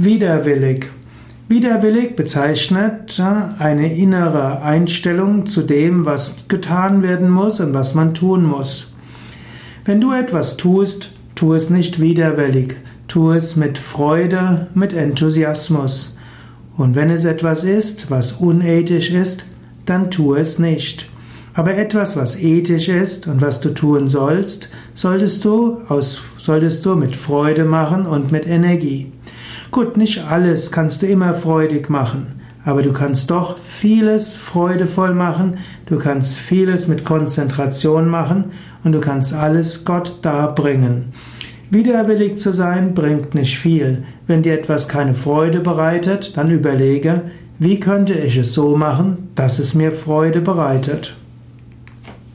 Widerwillig. Widerwillig bezeichnet eine innere Einstellung zu dem, was getan werden muss und was man tun muss. Wenn du etwas tust, tu es nicht widerwillig, tu es mit Freude, mit Enthusiasmus. Und wenn es etwas ist, was unethisch ist, dann tu es nicht. Aber etwas, was ethisch ist und was du tun sollst, solltest du aus, solltest du mit Freude machen und mit Energie. Gut, nicht alles kannst du immer freudig machen, aber du kannst doch vieles freudevoll machen, du kannst vieles mit Konzentration machen und du kannst alles Gott darbringen. Widerwillig zu sein bringt nicht viel. Wenn dir etwas keine Freude bereitet, dann überlege, wie könnte ich es so machen, dass es mir Freude bereitet.